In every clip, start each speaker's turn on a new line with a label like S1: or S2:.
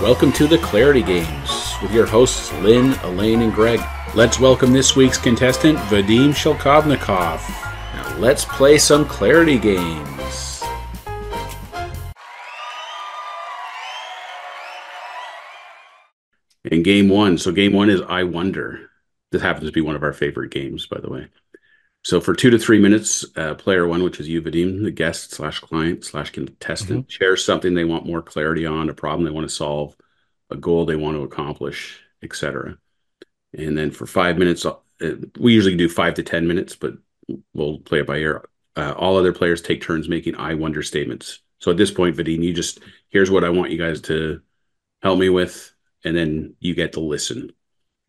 S1: Welcome to the Clarity Games with your hosts Lynn, Elaine, and Greg. Let's welcome this week's contestant, Vadim Shelkovnikov. Now let's play some Clarity Games. In game one, so game one is I Wonder. This happens to be one of our favorite games, by the way. So for two to three minutes, uh, player one, which is you, Vadim, the guest slash client slash contestant, mm-hmm. shares something they want more clarity on, a problem they want to solve, a goal they want to accomplish, etc. And then for five minutes, uh, we usually do five to ten minutes, but we'll play it by ear. Uh, all other players take turns making "I wonder" statements. So at this point, Vadim, you just here's what I want you guys to help me with, and then you get to listen.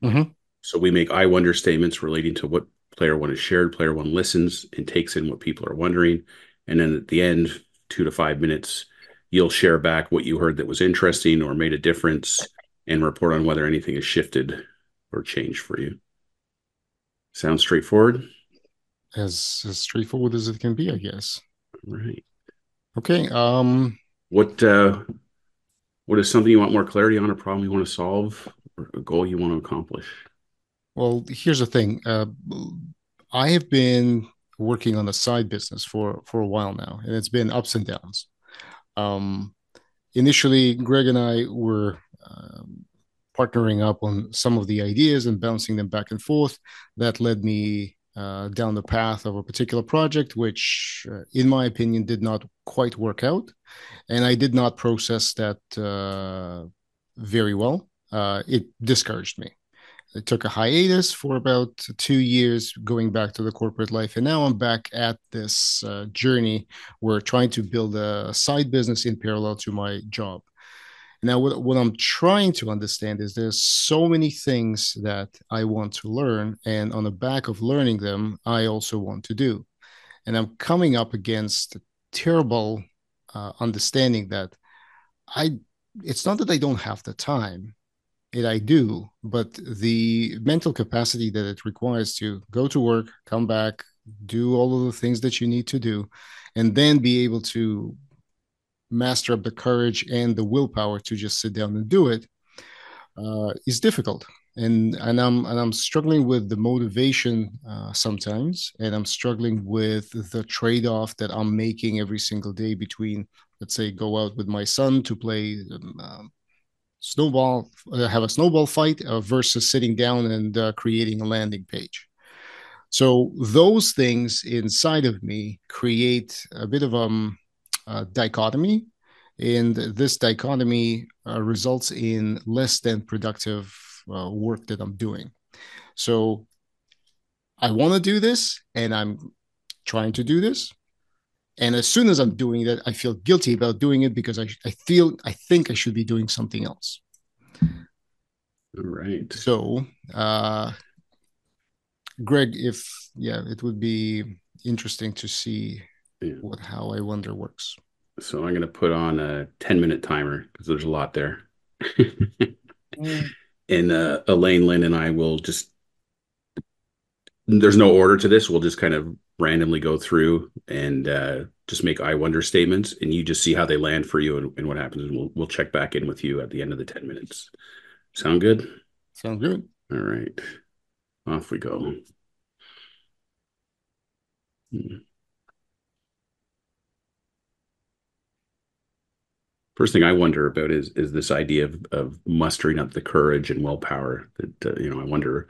S1: Mm-hmm. So we make "I wonder" statements relating to what Player one is shared. Player one listens and takes in what people are wondering. And then at the end, two to five minutes, you'll share back what you heard that was interesting or made a difference and report on whether anything has shifted or changed for you. Sounds straightforward?
S2: As, as straightforward as it can be, I guess.
S1: Right.
S2: Okay. Um
S1: what uh what is something you want more clarity on, a problem you want to solve, or a goal you want to accomplish?
S2: Well, here's the thing. Uh, I have been working on a side business for for a while now, and it's been ups and downs. Um, initially, Greg and I were um, partnering up on some of the ideas and bouncing them back and forth. That led me uh, down the path of a particular project, which, uh, in my opinion, did not quite work out, and I did not process that uh, very well. Uh, it discouraged me. I took a hiatus for about two years, going back to the corporate life, and now I'm back at this uh, journey where trying to build a side business in parallel to my job. Now, what, what I'm trying to understand is there's so many things that I want to learn, and on the back of learning them, I also want to do. And I'm coming up against a terrible uh, understanding that I. It's not that I don't have the time it I do, but the mental capacity that it requires to go to work, come back, do all of the things that you need to do, and then be able to master up the courage and the willpower to just sit down and do it uh, is difficult. And and I'm and I'm struggling with the motivation uh, sometimes, and I'm struggling with the trade off that I'm making every single day between, let's say, go out with my son to play um, snowball uh, have a snowball fight uh, versus sitting down and uh, creating a landing page. So those things inside of me create a bit of um, a dichotomy. And this dichotomy uh, results in less than productive uh, work that i'm doing. So i want to do this and i'm trying to do this and as soon as i'm doing that i feel guilty about doing it because i, I feel i think i should be doing something else.
S1: All right.
S2: So uh greg if yeah it would be interesting to see yeah. what how i wonder works.
S1: So i'm going to put on a 10 minute timer because there's a lot there. And uh elaine lynn and i will just there's no order to this. We'll just kind of randomly go through and uh, just make I wonder statements, and you just see how they land for you and, and, what happens, and we'll we'll check back in with you at the end of the ten minutes. Sound good?
S2: Sound good.
S1: All right, off we go. Hmm. First thing I wonder about is is this idea of of mustering up the courage and willpower. That uh, you know, I wonder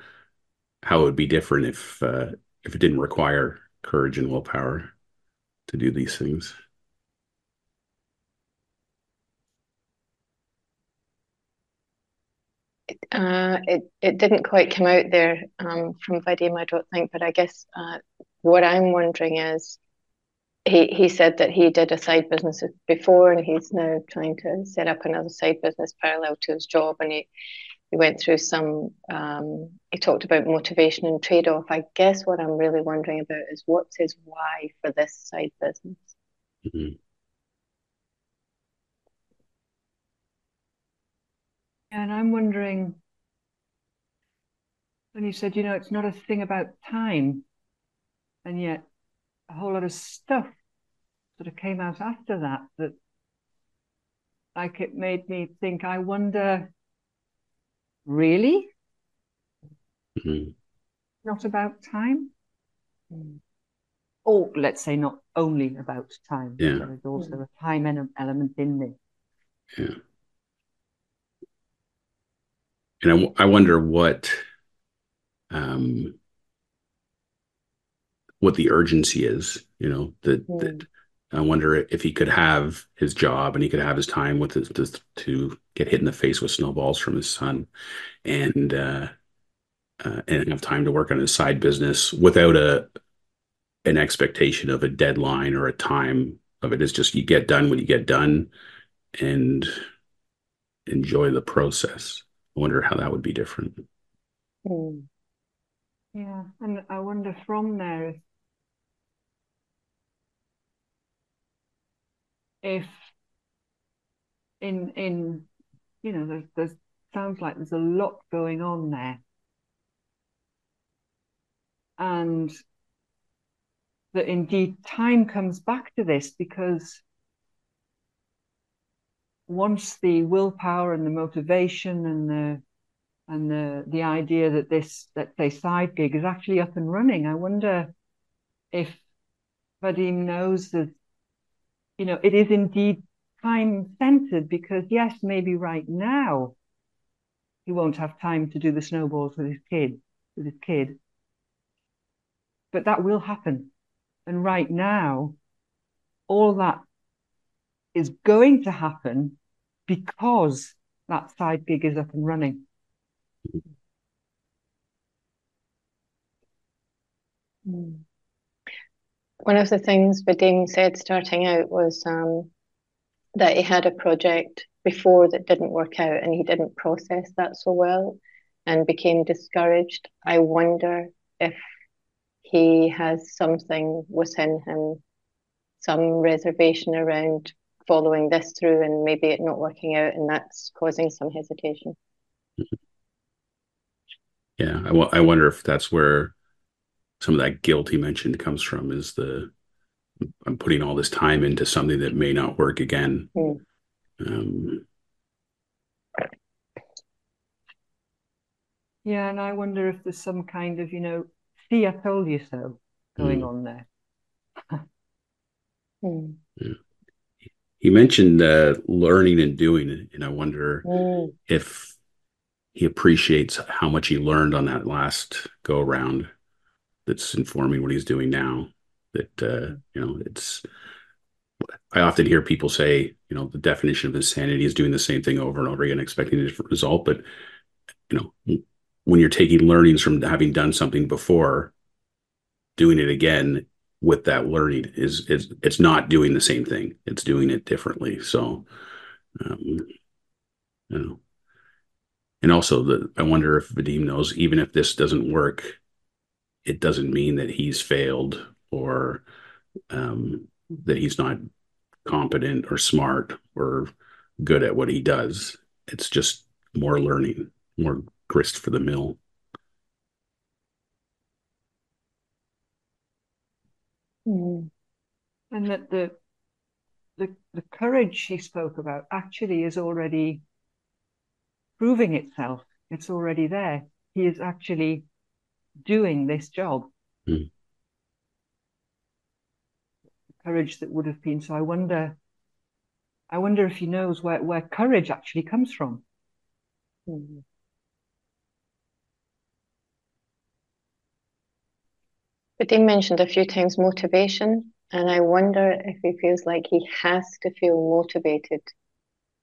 S1: how it would be different if uh, if it didn't require courage and willpower to do these things.
S3: Uh, it it didn't quite come out there um, from Vadim, I don't think. But I guess uh, what I'm wondering is, he he said that he did a side business before, and he's now trying to set up another side business parallel to his job, and he he went through some um, he talked about motivation and trade-off i guess what i'm really wondering about is what's his why for this side business mm-hmm.
S4: and i'm wondering when you said you know it's not a thing about time and yet a whole lot of stuff sort of came out after that that like it made me think, I wonder, really?
S1: Mhm.
S4: Not about time?
S3: Mm.
S4: Or let's say not only about time.
S1: Yeah.
S4: There is also a time ele- element in this.
S1: Yeah. And I, w- I wonder what um what the urgency is, you know, that
S3: Mm.
S1: that I wonder if he could have his job and he could have his time with his to, to get hit in the face with snowballs from his son and uh, uh and have time to work on his side business without a an expectation of a deadline or a time of it. It's just you get done when you get done and enjoy the process. I wonder how that would be different.
S3: Mm.
S4: Yeah. And I wonder from there if if in in you know there's there's sounds like there's a lot going on there. And that indeed time comes back to this because once the willpower and the motivation and the and the the idea that this that say side gig is actually up and running i wonder if Vadim knows that you know, it is indeed time centered because yes, maybe right now he won't have time to do the snowballs with his kid, with his kid. But that will happen. And right now, all that is going to happen because that side gig is up and running.
S3: Mm. One of the things Vadim said starting out was um, that he had a project before that didn't work out and he didn't process that so well and became discouraged. I wonder if he has something within him, some reservation around following this through and maybe it not working out and that's causing some hesitation.
S1: Yeah, I, w- I wonder if that's where some of that guilt he mentioned comes from is the I'm putting all this time into something that may not work again.
S3: Hmm.
S1: Um,
S4: Yeah, and I wonder if there's some kind of, you know, see, I told you so going
S1: Mm.
S4: on there.
S3: Mm.
S1: he mentioned uh, learning and doing it, and I wonder
S3: Mm.
S1: if he appreciates how much he learned on that last go around that's informing what he's doing now that uh you know it's i often hear people say you know the definition of insanity is doing the same thing over and over again expecting a different result but you know when you're taking learnings from having done something before doing it again with that learning is is it's not doing the same thing. It's doing it differently. So um you know. And also the I wonder if Vadim knows even if this doesn't work, it doesn't mean that he's failed or um, that he's not competent or smart or good at what he does. It's just more learning, more grist for the mill.
S3: Mm.
S4: And that the the the courage she spoke about actually is already proving itself. It's already there. He is actually doing this job.
S1: Mm.
S4: Courage that would have been. So I wonder I wonder if he knows where, where courage actually comes from.
S3: Mm. But he mentioned a few times motivation, and I wonder if he feels like he has to feel motivated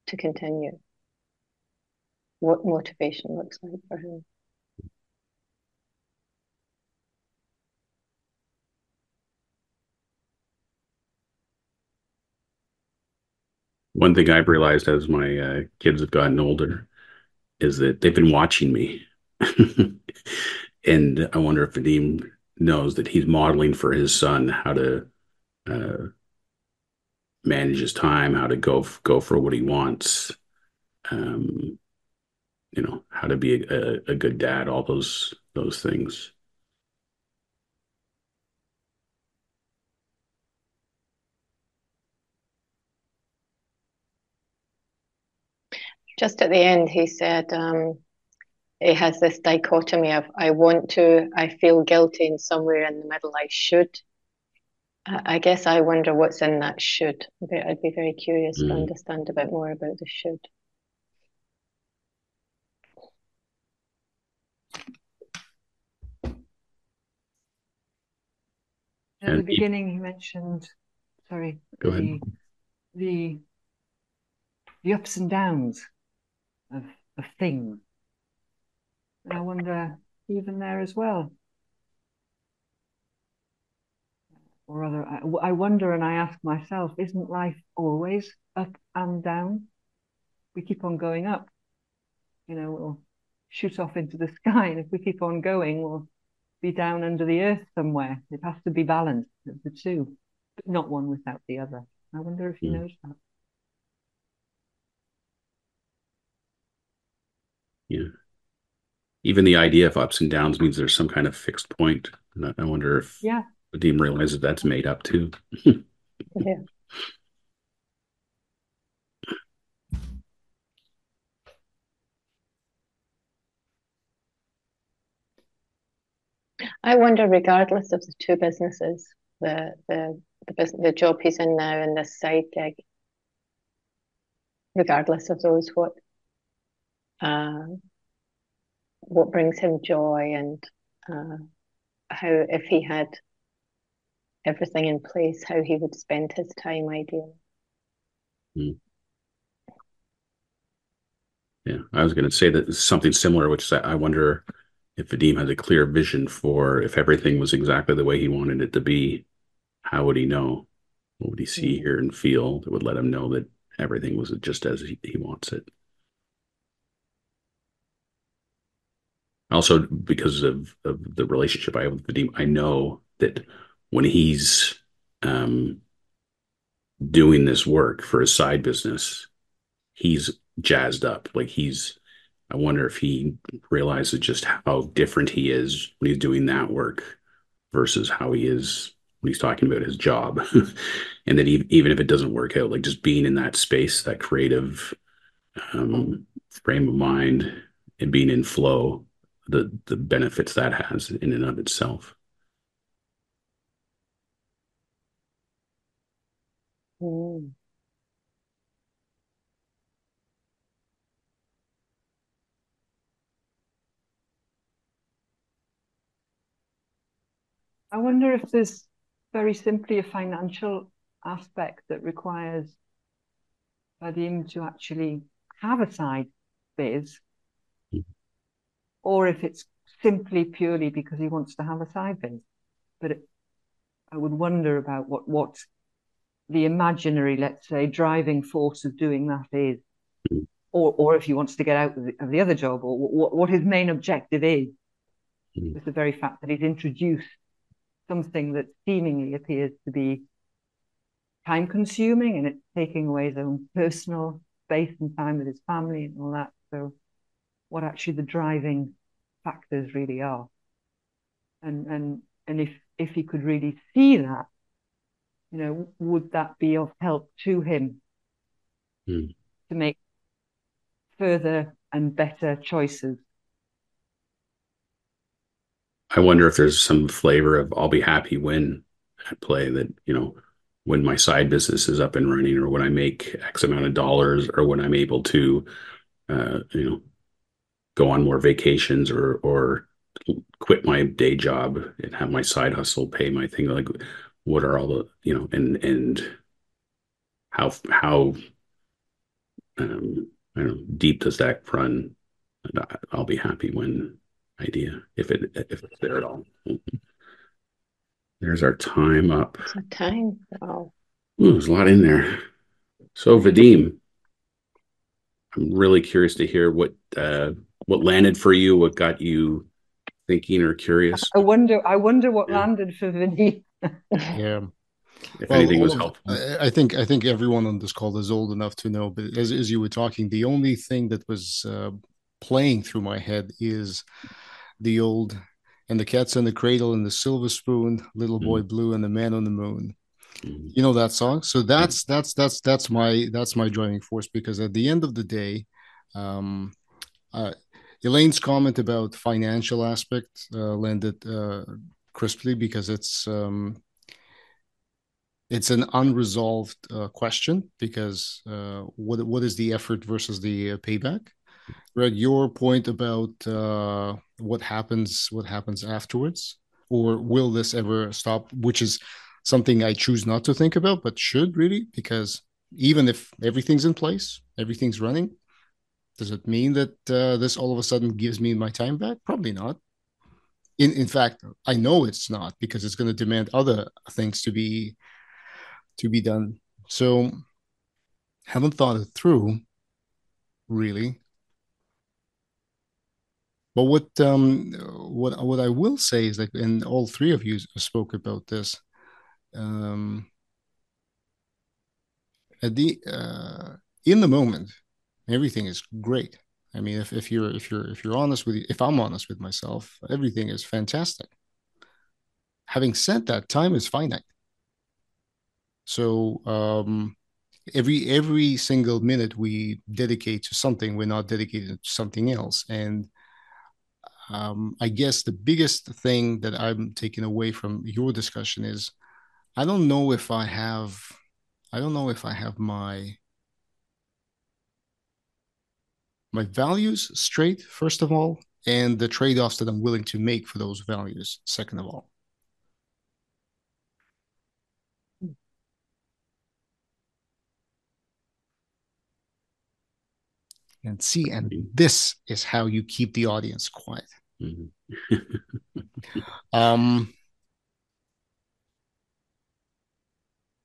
S3: to continue. What motivation looks like for him.
S1: One thing I've realized as my uh, kids have gotten older is that they've been watching me. and I wonder if Vadim knows that he's modeling for his son how to uh, manage his time, how to go go for what he wants, um, you know, how to be a, a good dad, all those those things.
S3: Just at the end, he said um, he has this dichotomy of I want to, I feel guilty, and somewhere in the middle, I should. I guess I wonder what's in that should. I'd be very curious mm. to understand a bit more about the should.
S4: At the beginning, he mentioned, sorry,
S1: go ahead.
S4: The, the ups and downs of of things. And I wonder, even there as well, or rather, I, I wonder and I ask myself, isn't life always up and down? We keep on going up, you know, we'll shoot off into the sky, and if we keep on going, we'll be down under the earth somewhere. It has to be balanced, the two, but not one without the other. I wonder if he mm. knows that.
S1: Yeah. Even the idea of ups and downs means there's some kind of fixed point. I wonder if
S4: yeah.
S1: Vadim realizes that's made up too.
S3: yeah. I wonder, regardless of the two businesses, the the the business, the job he's in now, and this side gig, regardless of those, what uh, what brings him joy, and uh, how, if he had everything in place, how he would spend his time, ideally.
S1: Mm. Yeah, I was going to say that something similar, which I wonder if Vadim has a clear vision for if everything was exactly the way he wanted it to be, how would he know? What would he see, hear, and feel that would let him know that everything was just as he, he wants it? Also, because of, of the relationship I have with Vadim, I know that when he's um, doing this work for his side business, he's jazzed up. Like he's I wonder if he realizes just how different he is when he's doing that work versus how he is when he's talking about his job. and that even if it doesn't work out, like just being in that space, that creative um, frame of mind and being in flow, the the benefits that has in and of itself.
S3: Mm.
S4: I wonder if there's very simply a financial aspect that requires Vadim to actually have a side biz. Or if it's simply purely because he wants to have a side biz. But it, I would wonder about what what the imaginary, let's say, driving force of doing that is, mm-hmm. or or if he wants to get out of the, of the other job, or what, what his main objective is, mm. with the very fact that he's introduced something that seemingly appears to be time consuming and it's taking away his own personal space and time with his family and all that. So, what actually the driving factors really are. And and and if if he could really see that, you know, would that be of help to him
S1: mm.
S4: to make further and better choices
S1: I wonder if there's some flavor of I'll be happy when at play that, you know, when my side business is up and running or when I make X amount of dollars or when I'm able to, uh, you know, go on more vacations or, or quit my day job and have my side hustle pay my thing. Like, what are all the, you know, and, and how, how, um, I don't know, deep does that run? I'll be happy when idea if it if it's there at all. There's our time up.
S3: time. Wow.
S1: Ooh, there's a lot in there. So Vadim, I'm really curious to hear what uh, what landed for you, what got you thinking or curious.
S4: I wonder. I wonder what yeah. landed for Vadim.
S2: yeah.
S1: If well, anything was helpful,
S2: I think I think everyone on this call is old enough to know. But as as you were talking, the only thing that was uh, playing through my head is the old and the cat's in the cradle and the silver spoon little boy mm. blue and the man on the moon mm. you know that song so that's that's that's that's my that's my driving force because at the end of the day Um, uh, Elaine's comment about financial aspect uh, landed uh, crisply because it's um, it's an unresolved uh, question because uh, what what is the effort versus the uh, payback? Greg, your point about uh, what happens what happens afterwards, or will this ever stop? Which is something I choose not to think about, but should really because even if everything's in place, everything's running, does it mean that uh, this all of a sudden gives me my time back? Probably not. In in fact, I know it's not because it's going to demand other things to be to be done. So haven't thought it through really. But what um what what I will say is that, and all three of you spoke about this. Um, at the uh, in the moment, everything is great. I mean, if, if you're if you're if you're honest with if I'm honest with myself, everything is fantastic. Having said that, time is finite. So um, every every single minute we dedicate to something, we're not dedicated to something else. And um, I guess the biggest thing that I'm taking away from your discussion is I don't know if I have I don't know if I have my my values straight first of all and the trade-offs that I'm willing to make for those values second of all. and see and this is how you keep the audience quiet mm-hmm. um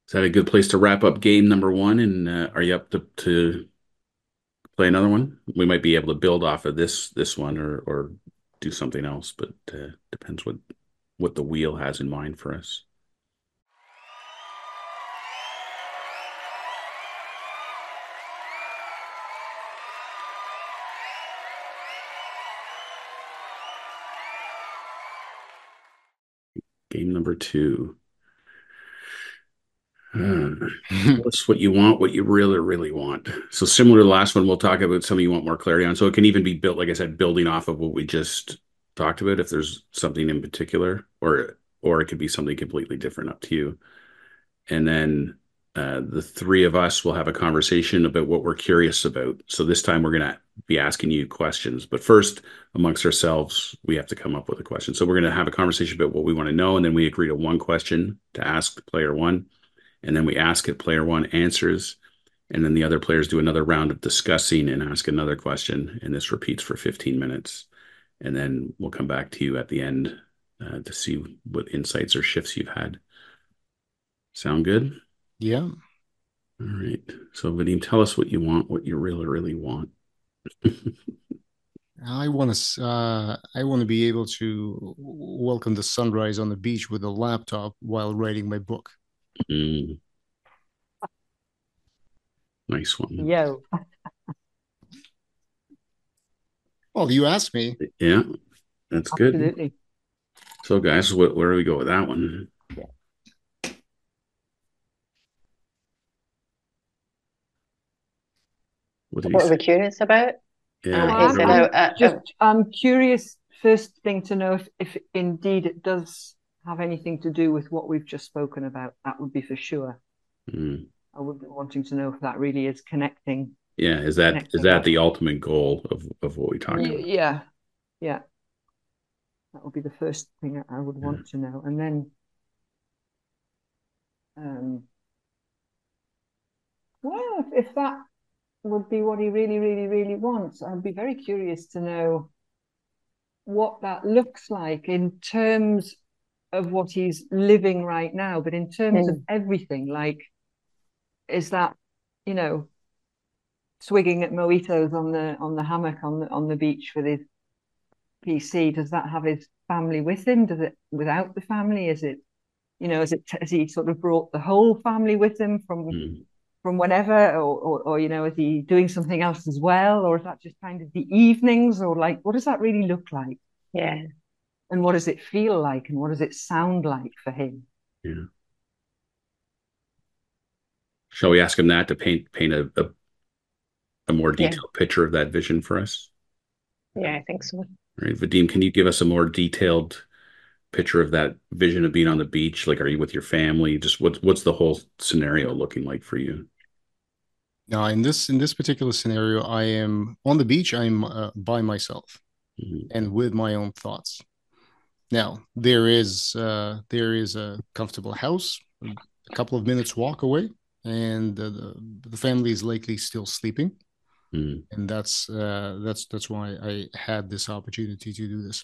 S1: is that a good place to wrap up game number one and uh, are you up to, to play another one we might be able to build off of this this one or or do something else but uh, depends what what the wheel has in mind for us Game number two. Uh, tell what you want, what you really, really want. So similar to the last one, we'll talk about something you want more clarity on. So it can even be built, like I said, building off of what we just talked about. If there's something in particular, or or it could be something completely different, up to you. And then uh, the three of us will have a conversation about what we're curious about. So this time we're going to be asking you questions. But first, amongst ourselves, we have to come up with a question. So we're going to have a conversation about what we want to know. And then we agree to one question to ask player one. And then we ask it, player one answers. And then the other players do another round of discussing and ask another question. And this repeats for 15 minutes. And then we'll come back to you at the end uh, to see what insights or shifts you've had. Sound good?
S2: Yeah.
S1: All right. So, Vadim, tell us what you want, what you really, really want.
S2: I want to. Uh, I want to be able to welcome the sunrise on the beach with a laptop while writing my book. Mm.
S1: Nice one.
S4: Yo.
S2: well, you asked me.
S1: Yeah, that's good. Absolutely. So, guys, what, where do we go with that one?
S3: What, what are we curious about?
S1: Yeah, uh, I'm, I'm,
S4: uh, just, I'm curious. First thing to know if, if indeed it does have anything to do with what we've just spoken about. That would be for sure. Mm. I would be wanting to know if that really is connecting.
S1: Yeah, is that is that the ultimate goal of of what we talked about?
S4: Yeah, yeah. That would be the first thing I would want yeah. to know, and then, um, well, if, if that would be what he really, really, really wants. I'd be very curious to know what that looks like in terms of what he's living right now, but in terms mm. of everything, like, is that, you know, swigging at mojitos on the on the hammock on the on the beach with his PC? Does that have his family with him? Does it without the family? Is it, you know, is it has he sort of brought the whole family with him from mm from whenever or, or, or, you know is he doing something else as well or is that just kind of the evenings or like what does that really look like
S3: yeah
S4: and what does it feel like and what does it sound like for him
S1: yeah shall we ask him that to paint paint a, a a more detailed yeah. picture of that vision for us?
S3: Yeah, I think so. All
S1: right, Vadim, can you give us a more detailed picture of that vision of being on the beach? Like, are you with your family? Just what's what's the whole scenario looking like for you?
S2: Now, in this in this particular scenario, I am on the beach. I'm uh, by myself mm-hmm. and with my own thoughts. Now, there is uh, there is a comfortable house, a couple of minutes walk away, and uh, the, the family is likely still sleeping. Mm. And that's uh, that's that's why I had this opportunity to do this.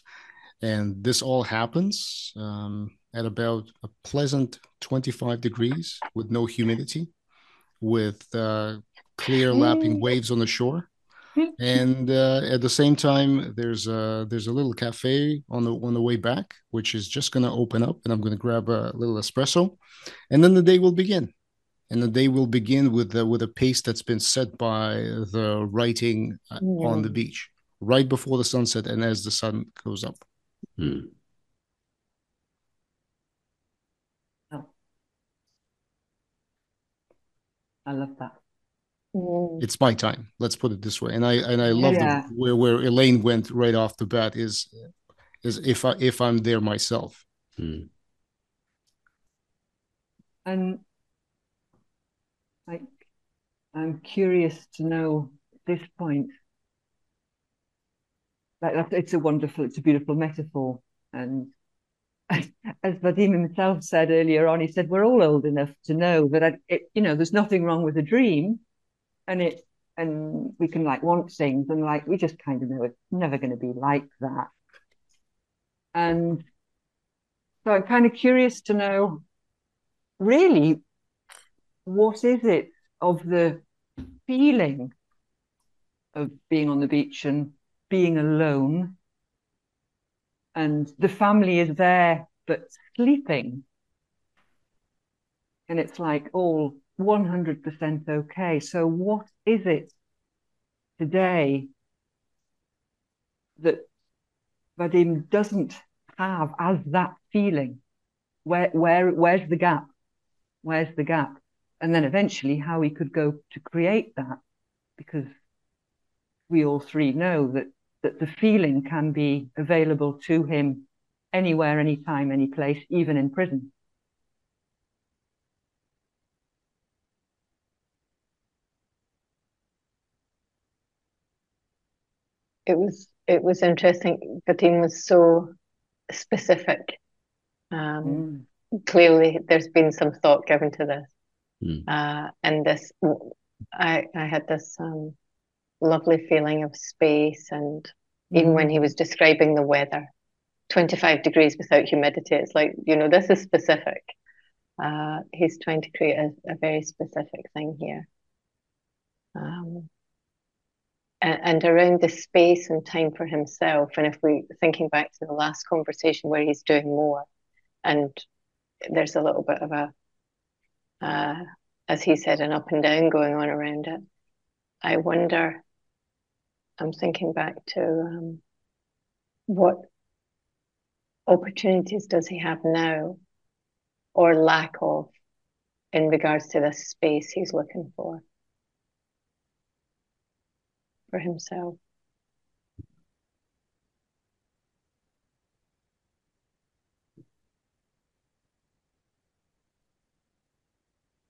S2: And this all happens um, at about a pleasant 25 degrees with no humidity, with uh, clear lapping waves on the shore. And uh, at the same time, there's a there's a little cafe on the on the way back, which is just going to open up, and I'm going to grab a little espresso, and then the day will begin and the day will begin with the, with a pace that's been set by the writing uh, on the beach right before the sunset and as the sun goes up. Mm.
S4: Oh. I love that.
S2: Mm. It's my time. Let's put it this way. And I and I love yeah. the, where where Elaine went right off the bat is is if I if I'm there myself. Mm.
S4: And like, I'm curious to know this point. Like, it's a wonderful, it's a beautiful metaphor. And as, as Vadim himself said earlier on, he said, we're all old enough to know that, I, it, you know, there's nothing wrong with a dream. And it, and we can like want things and like, we just kind of know it's never going to be like that. And so I'm kind of curious to know really what is it of the feeling of being on the beach and being alone and the family is there but sleeping and it's like all 100% okay. So what is it today that vadim doesn't have as that feeling? Where where where's the gap? Where's the gap? And then eventually how he could go to create that because we all three know that that the feeling can be available to him anywhere anytime any place even in prison
S3: it was it was interesting Vadim was so specific um, mm. clearly there's been some thought given to this Mm. Uh, and this, I, I had this um, lovely feeling of space. And mm. even when he was describing the weather, 25 degrees without humidity, it's like, you know, this is specific. Uh, he's trying to create a, a very specific thing here. Um, and, around the space and time for himself. And if we thinking back to the last conversation where he's doing more, and there's a little bit of a uh, as he said, an up and down going on around it. I wonder, I'm thinking back to um, what opportunities does he have now or lack of in regards to this space he's looking for for himself.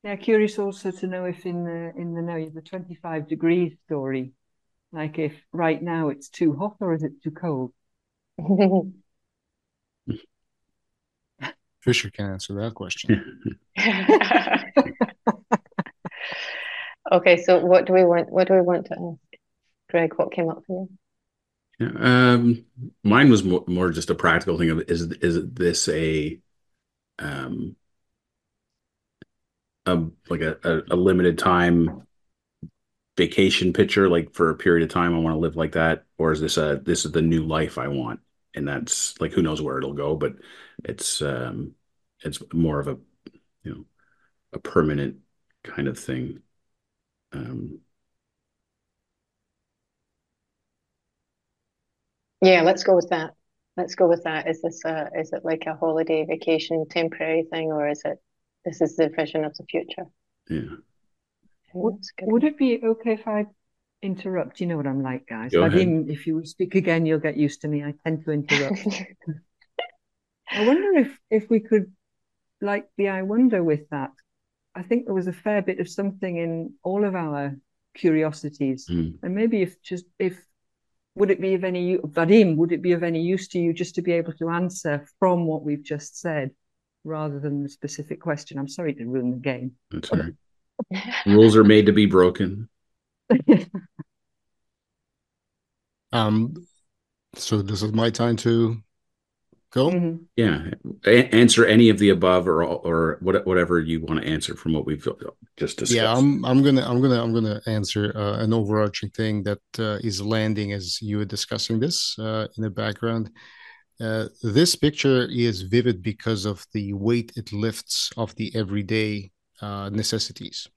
S4: Yeah, curious also to know if in the in the now the 25 degrees story, like if right now it's too hot or is it too cold?
S2: Fisher can answer that question.
S3: okay, so what do we want? What do we want to ask, Greg? What came up for
S1: you? Yeah, um, mine was more, more just a practical thing of is is this a um a like a, a, a limited time vacation picture like for a period of time i want to live like that or is this a this is the new life i want and that's like who knows where it'll go but it's um it's more of a you know a permanent kind of thing um
S3: yeah let's go with that let's go with that is this a is it like a holiday vacation temporary thing or is it this is the vision of the future.
S1: Yeah.
S4: Would, would it be okay if I interrupt. You know what I'm like, guys.
S1: Go
S4: Vadim,
S1: ahead.
S4: if you speak again, you'll get used to me. I tend to interrupt. I wonder if if we could, like the I wonder with that. I think there was a fair bit of something in all of our curiosities,
S1: Mm.
S4: and maybe if just if would it be of any Vadim, would it be of any use to you just to be able to answer from what we've just said, rather than the specific question? I'm sorry to ruin the game.
S1: That's all right. Rules are made to be broken.
S2: Um, so this is my time to go.
S4: Mhm.
S1: Yeah. A- answer any of the above or or what, whatever you want to answer from what we've just discussed.
S2: Yeah, I'm I'm gonna I'm gonna I'm gonna answer uh, an overarching thing that uh, is landing as you were discussing this uh, in the background. Uh, this picture is vivid because of the weight it lifts of the everyday uh, necessities.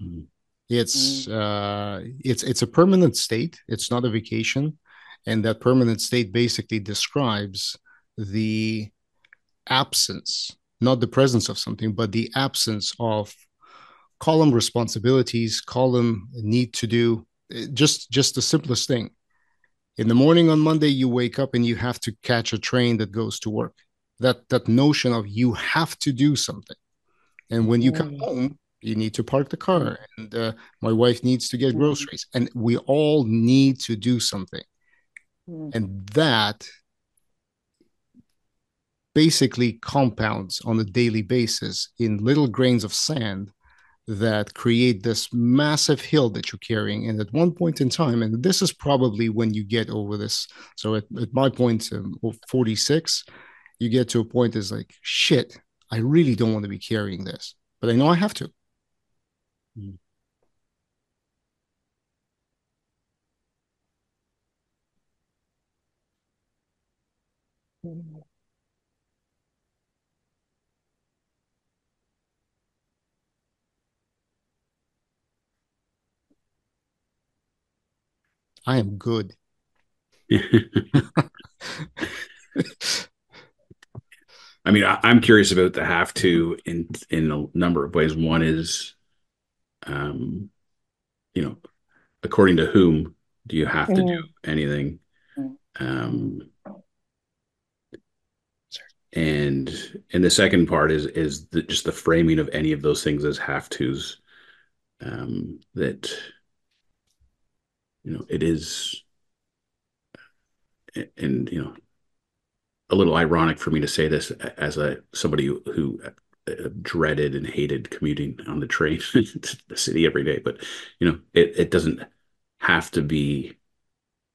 S1: Mhm.
S2: It's uh, it's it's a permanent state. It's not a vacation, and that permanent state basically describes the absence, not the presence of something, but the absence of column responsibilities, column need to do. Uh, Just just the simplest thing. In the morning on Monday, you wake up and you have to catch a train that goes to work. That that notion of you have to do something, and when you come
S3: Mm.
S2: home, you need to park the car, and uh, my wife needs to get
S4: Mm.
S2: groceries, and we all need to do something,
S4: Mm.
S2: and that basically compounds on a daily basis in little grains of sand that create this massive hill that you're carrying. And at one point in time, and this is probably when you get over this. So at, at my point, um, of 46, you get to a point is like, shit, I really don't want to be carrying this, but I know I have to. I am good.
S1: I mean, I, I'm curious about the have to in in a number of ways. One is, um, you know, according to whom do you have to do anything?
S4: Mm.
S1: Um, and and the second part is is the, just the framing of any of those things as have tos. Um, that you know, it is, and you know, a little ironic for me to say this as a somebody who, who uh, dreaded and hated commuting on the train to the city every day, but you know, it it doesn't have to be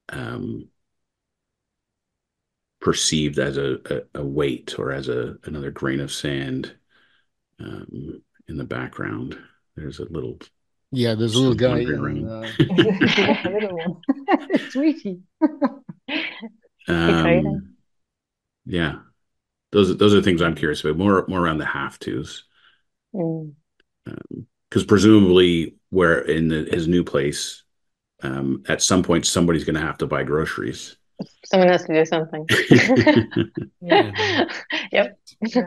S1: um, perceived as a, a, a weight or as a another grain of sand um, in the background. There's a little
S2: Yeah, there's a little guy. In, uh,
S4: yeah, little one. Sweetie.
S1: Um, yeah. Those those are things I'm curious about. More more around the have tos.
S3: Mm.
S1: because presumably where in the, his new place um, at some point somebody's going to have to buy groceries
S3: Someone has to do something.
S4: Yeah.
S3: yep.
S4: You,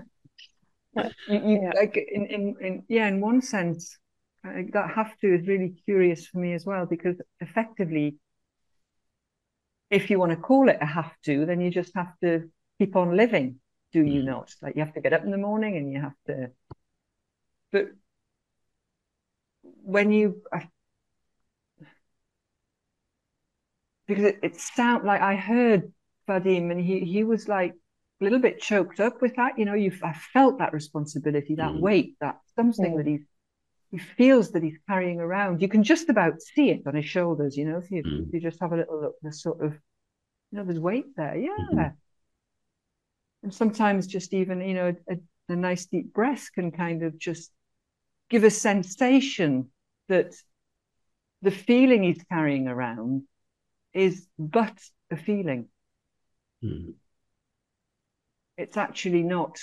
S4: you,
S3: Yeah.
S4: like in, in, in yeah, in one sense, that have to is really curious for me as well because effectively, if you want to call it a have to, then you just have to keep on living, do you
S1: Mhm.
S4: not? Like you have to get up in the morning and you have to. But when you, I, because it, it sound like I heard Vadim and he he was like a little bit choked up with that. You know, you I felt that responsibility, that
S1: Mm.
S4: weight, that something
S3: Mm.
S4: that he's he feels that he's carrying around. You can just about see it on his shoulders. You know, if you
S1: Mm.
S4: if you just have a little look, there's sort of you know, there's weight there. Yeah.
S1: Mhm.
S4: And sometimes just even, you know, a, a nice deep breath can kind of just give a sensation that the feeling he's carrying around is but a feeling.
S1: Mhm.
S4: It's actually not,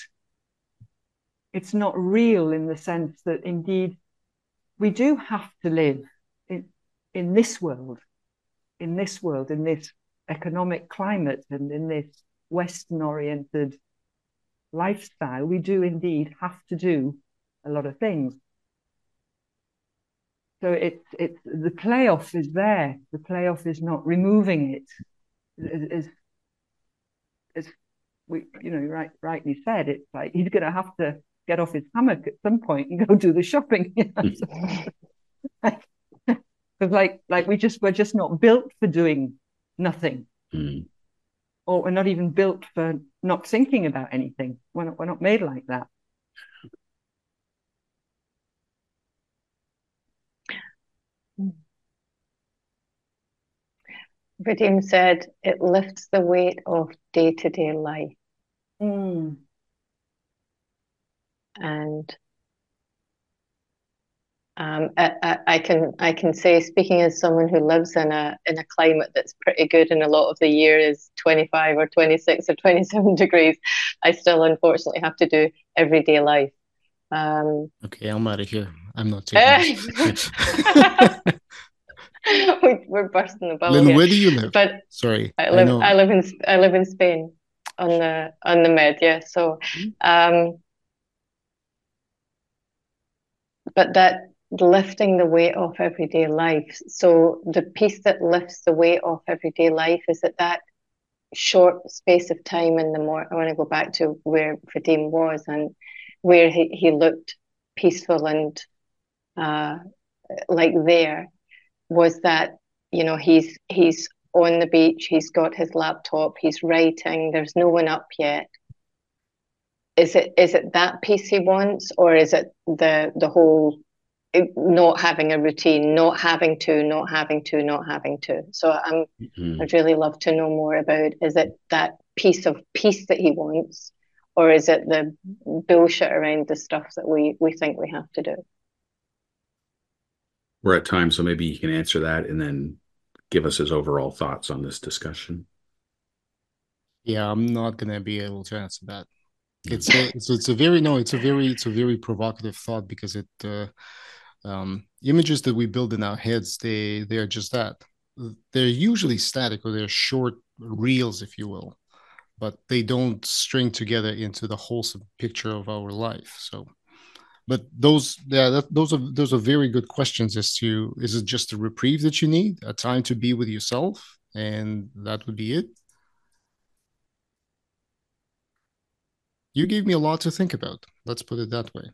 S4: it's not real in the sense that indeed we do have to live in, in this world, in this world, in this economic climate and in this Western oriented lifestyle, we do indeed have to do a lot of things. so it's it's the playoff is there. The playoff is not removing it. As, as we you know right rightly said, it's like he's going to have to get off his hammock at some point and go do the shopping. Because like like we just we're just not built for doing nothing.
S1: Mm.
S4: Or we're not even built for not thinking about anything. We're not, we're not made like that.
S3: Vadim said it lifts the weight of day to day life.
S4: Mm.
S3: And um, I, I, can I can say, speaking as someone who lives in a in a climate that's pretty good, and a lot of the year is 25 or 26 or 27 degrees, I still unfortunately have to do everyday life. Um,
S2: okay, I'm out of here. I'm not taking.
S3: we, are bursting the bubble.
S2: Lynn,
S3: here.
S2: where do you live?
S3: But
S2: sorry,
S3: I live. I, I, live in. I live in Spain, on the on the Med. Yeah. So, mm-hmm. um, but that lifting the weight off everyday life. So the piece that lifts the weight off everyday life is that that short space of time in the morning. I want to go back to where Vadim was and where he, he looked peaceful and uh, like there was that you know he's he's on the beach he's got his laptop he's writing there's no one up yet is it is it that piece he wants or is it the the whole not having a routine not having to not having to not having to so i'm mm-hmm. i'd really love to know more about is it that piece of peace that he wants or is it the bullshit around the stuff that we we think we have to do
S1: we're at time, so maybe he can answer that and then give us his overall thoughts on this discussion.
S2: Yeah, I'm not gonna be able to answer that. It's a, it's, it's a very no, it's a very it's a very provocative thought because it uh, um, images that we build in our heads they they are just that. They're usually static or they're short reels, if you will, but they don't string together into the wholesome picture of our life. So but those yeah that, those are those are very good questions as to is it just a reprieve that you need a time to be with yourself and that would be it you gave me a lot to think about. Let's put it that way.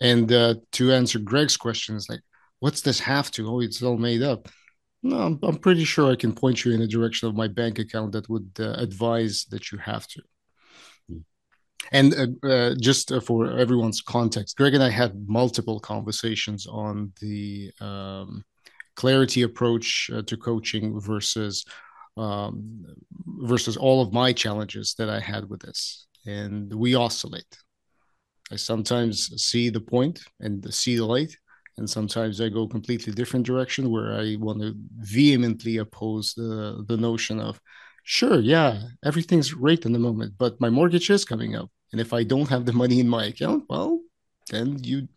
S2: And uh, to answer greg's questions like what's this have to? Oh it's all made up. No I'm, I'm pretty sure i can point you in the direction of my bank account that would uh, advise that you have to. And uh, uh, just uh, for everyone's context, Greg and I had multiple conversations on the um, clarity approach uh, to coaching versus um, versus all of my challenges that I had with this, and we oscillate. I sometimes see the point and see the light, and sometimes I go completely different direction where I want to vehemently oppose the the notion of sure, yeah, everything's great in the moment, but my mortgage is coming up. And if I don't have the money in my account, well, then you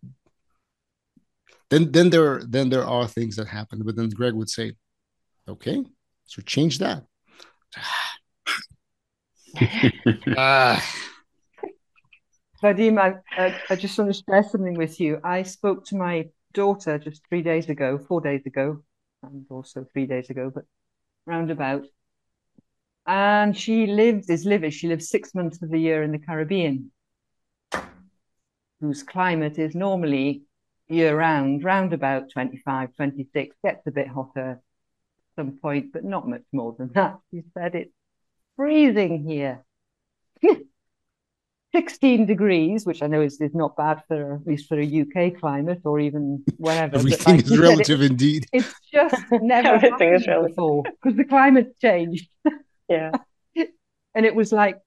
S2: then then there then there are things that happen. But then Greg would say, okay, so change that.
S4: Ah, ah. Vadim, I, I, I just want to share something with you. I spoke to my daughter just three days ago, four days ago, and also three days ago, but roundabout and she lives is living she lives six months of the year in the caribbean whose climate is normally year round round about 25 26 gets a bit hotter at some point but not much more than that she said it's freezing here 16 degrees, which I know is, is not bad for at least for a UK climate or even whatever.
S2: Everything like, is relative it, indeed.
S4: It's just never Everything is relative before because the climate changed.
S3: Yeah.
S4: and it was like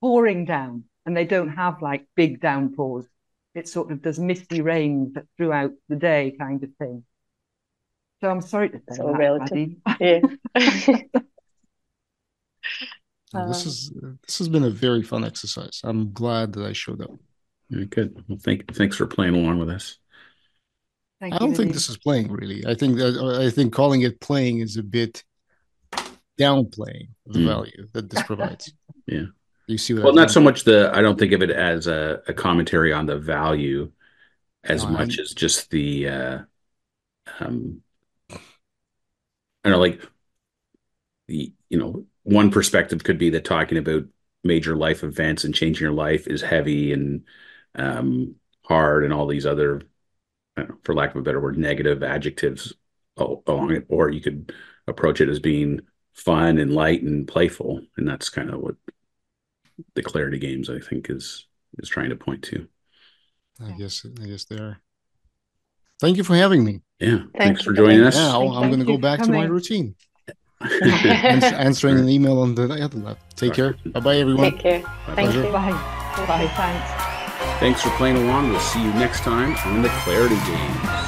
S4: pouring down, and they don't have like big downpours. It sort of does misty rain throughout the day, kind of thing. So I'm sorry to say so that, relative.
S3: Yeah.
S2: This is this has been a very fun exercise. I'm glad that I showed up.
S1: Very good. Well, thank thanks for playing along with us.
S2: Thank I don't think this is playing really. I think that I think calling it playing is a bit downplaying the mm. value that this provides.
S1: yeah.
S2: You see
S1: well, not so much the. I don't think of it as a, a commentary on the value as no, much I'm, as just the uh, um, I don't know, like the you know, one perspective could be that talking about major life events and changing your life is heavy and um, hard and all these other, know, for lack of a better word, negative adjectives along it. Or you could approach it as being fun and light and playful, and that's kind of what the clarity games I think is is trying to point to.
S2: I guess I guess they are. Thank you for having me.
S1: Yeah, Thank thanks for joining us.
S2: Yeah, I'm going to go back to my routine. answering an email on the other lab. Take care. Bye bye, everyone.
S3: Take care.
S4: My Thank pleasure. you. Bye. Bye. Thanks.
S1: Thanks for playing along. We'll see you next time on the Clarity Games.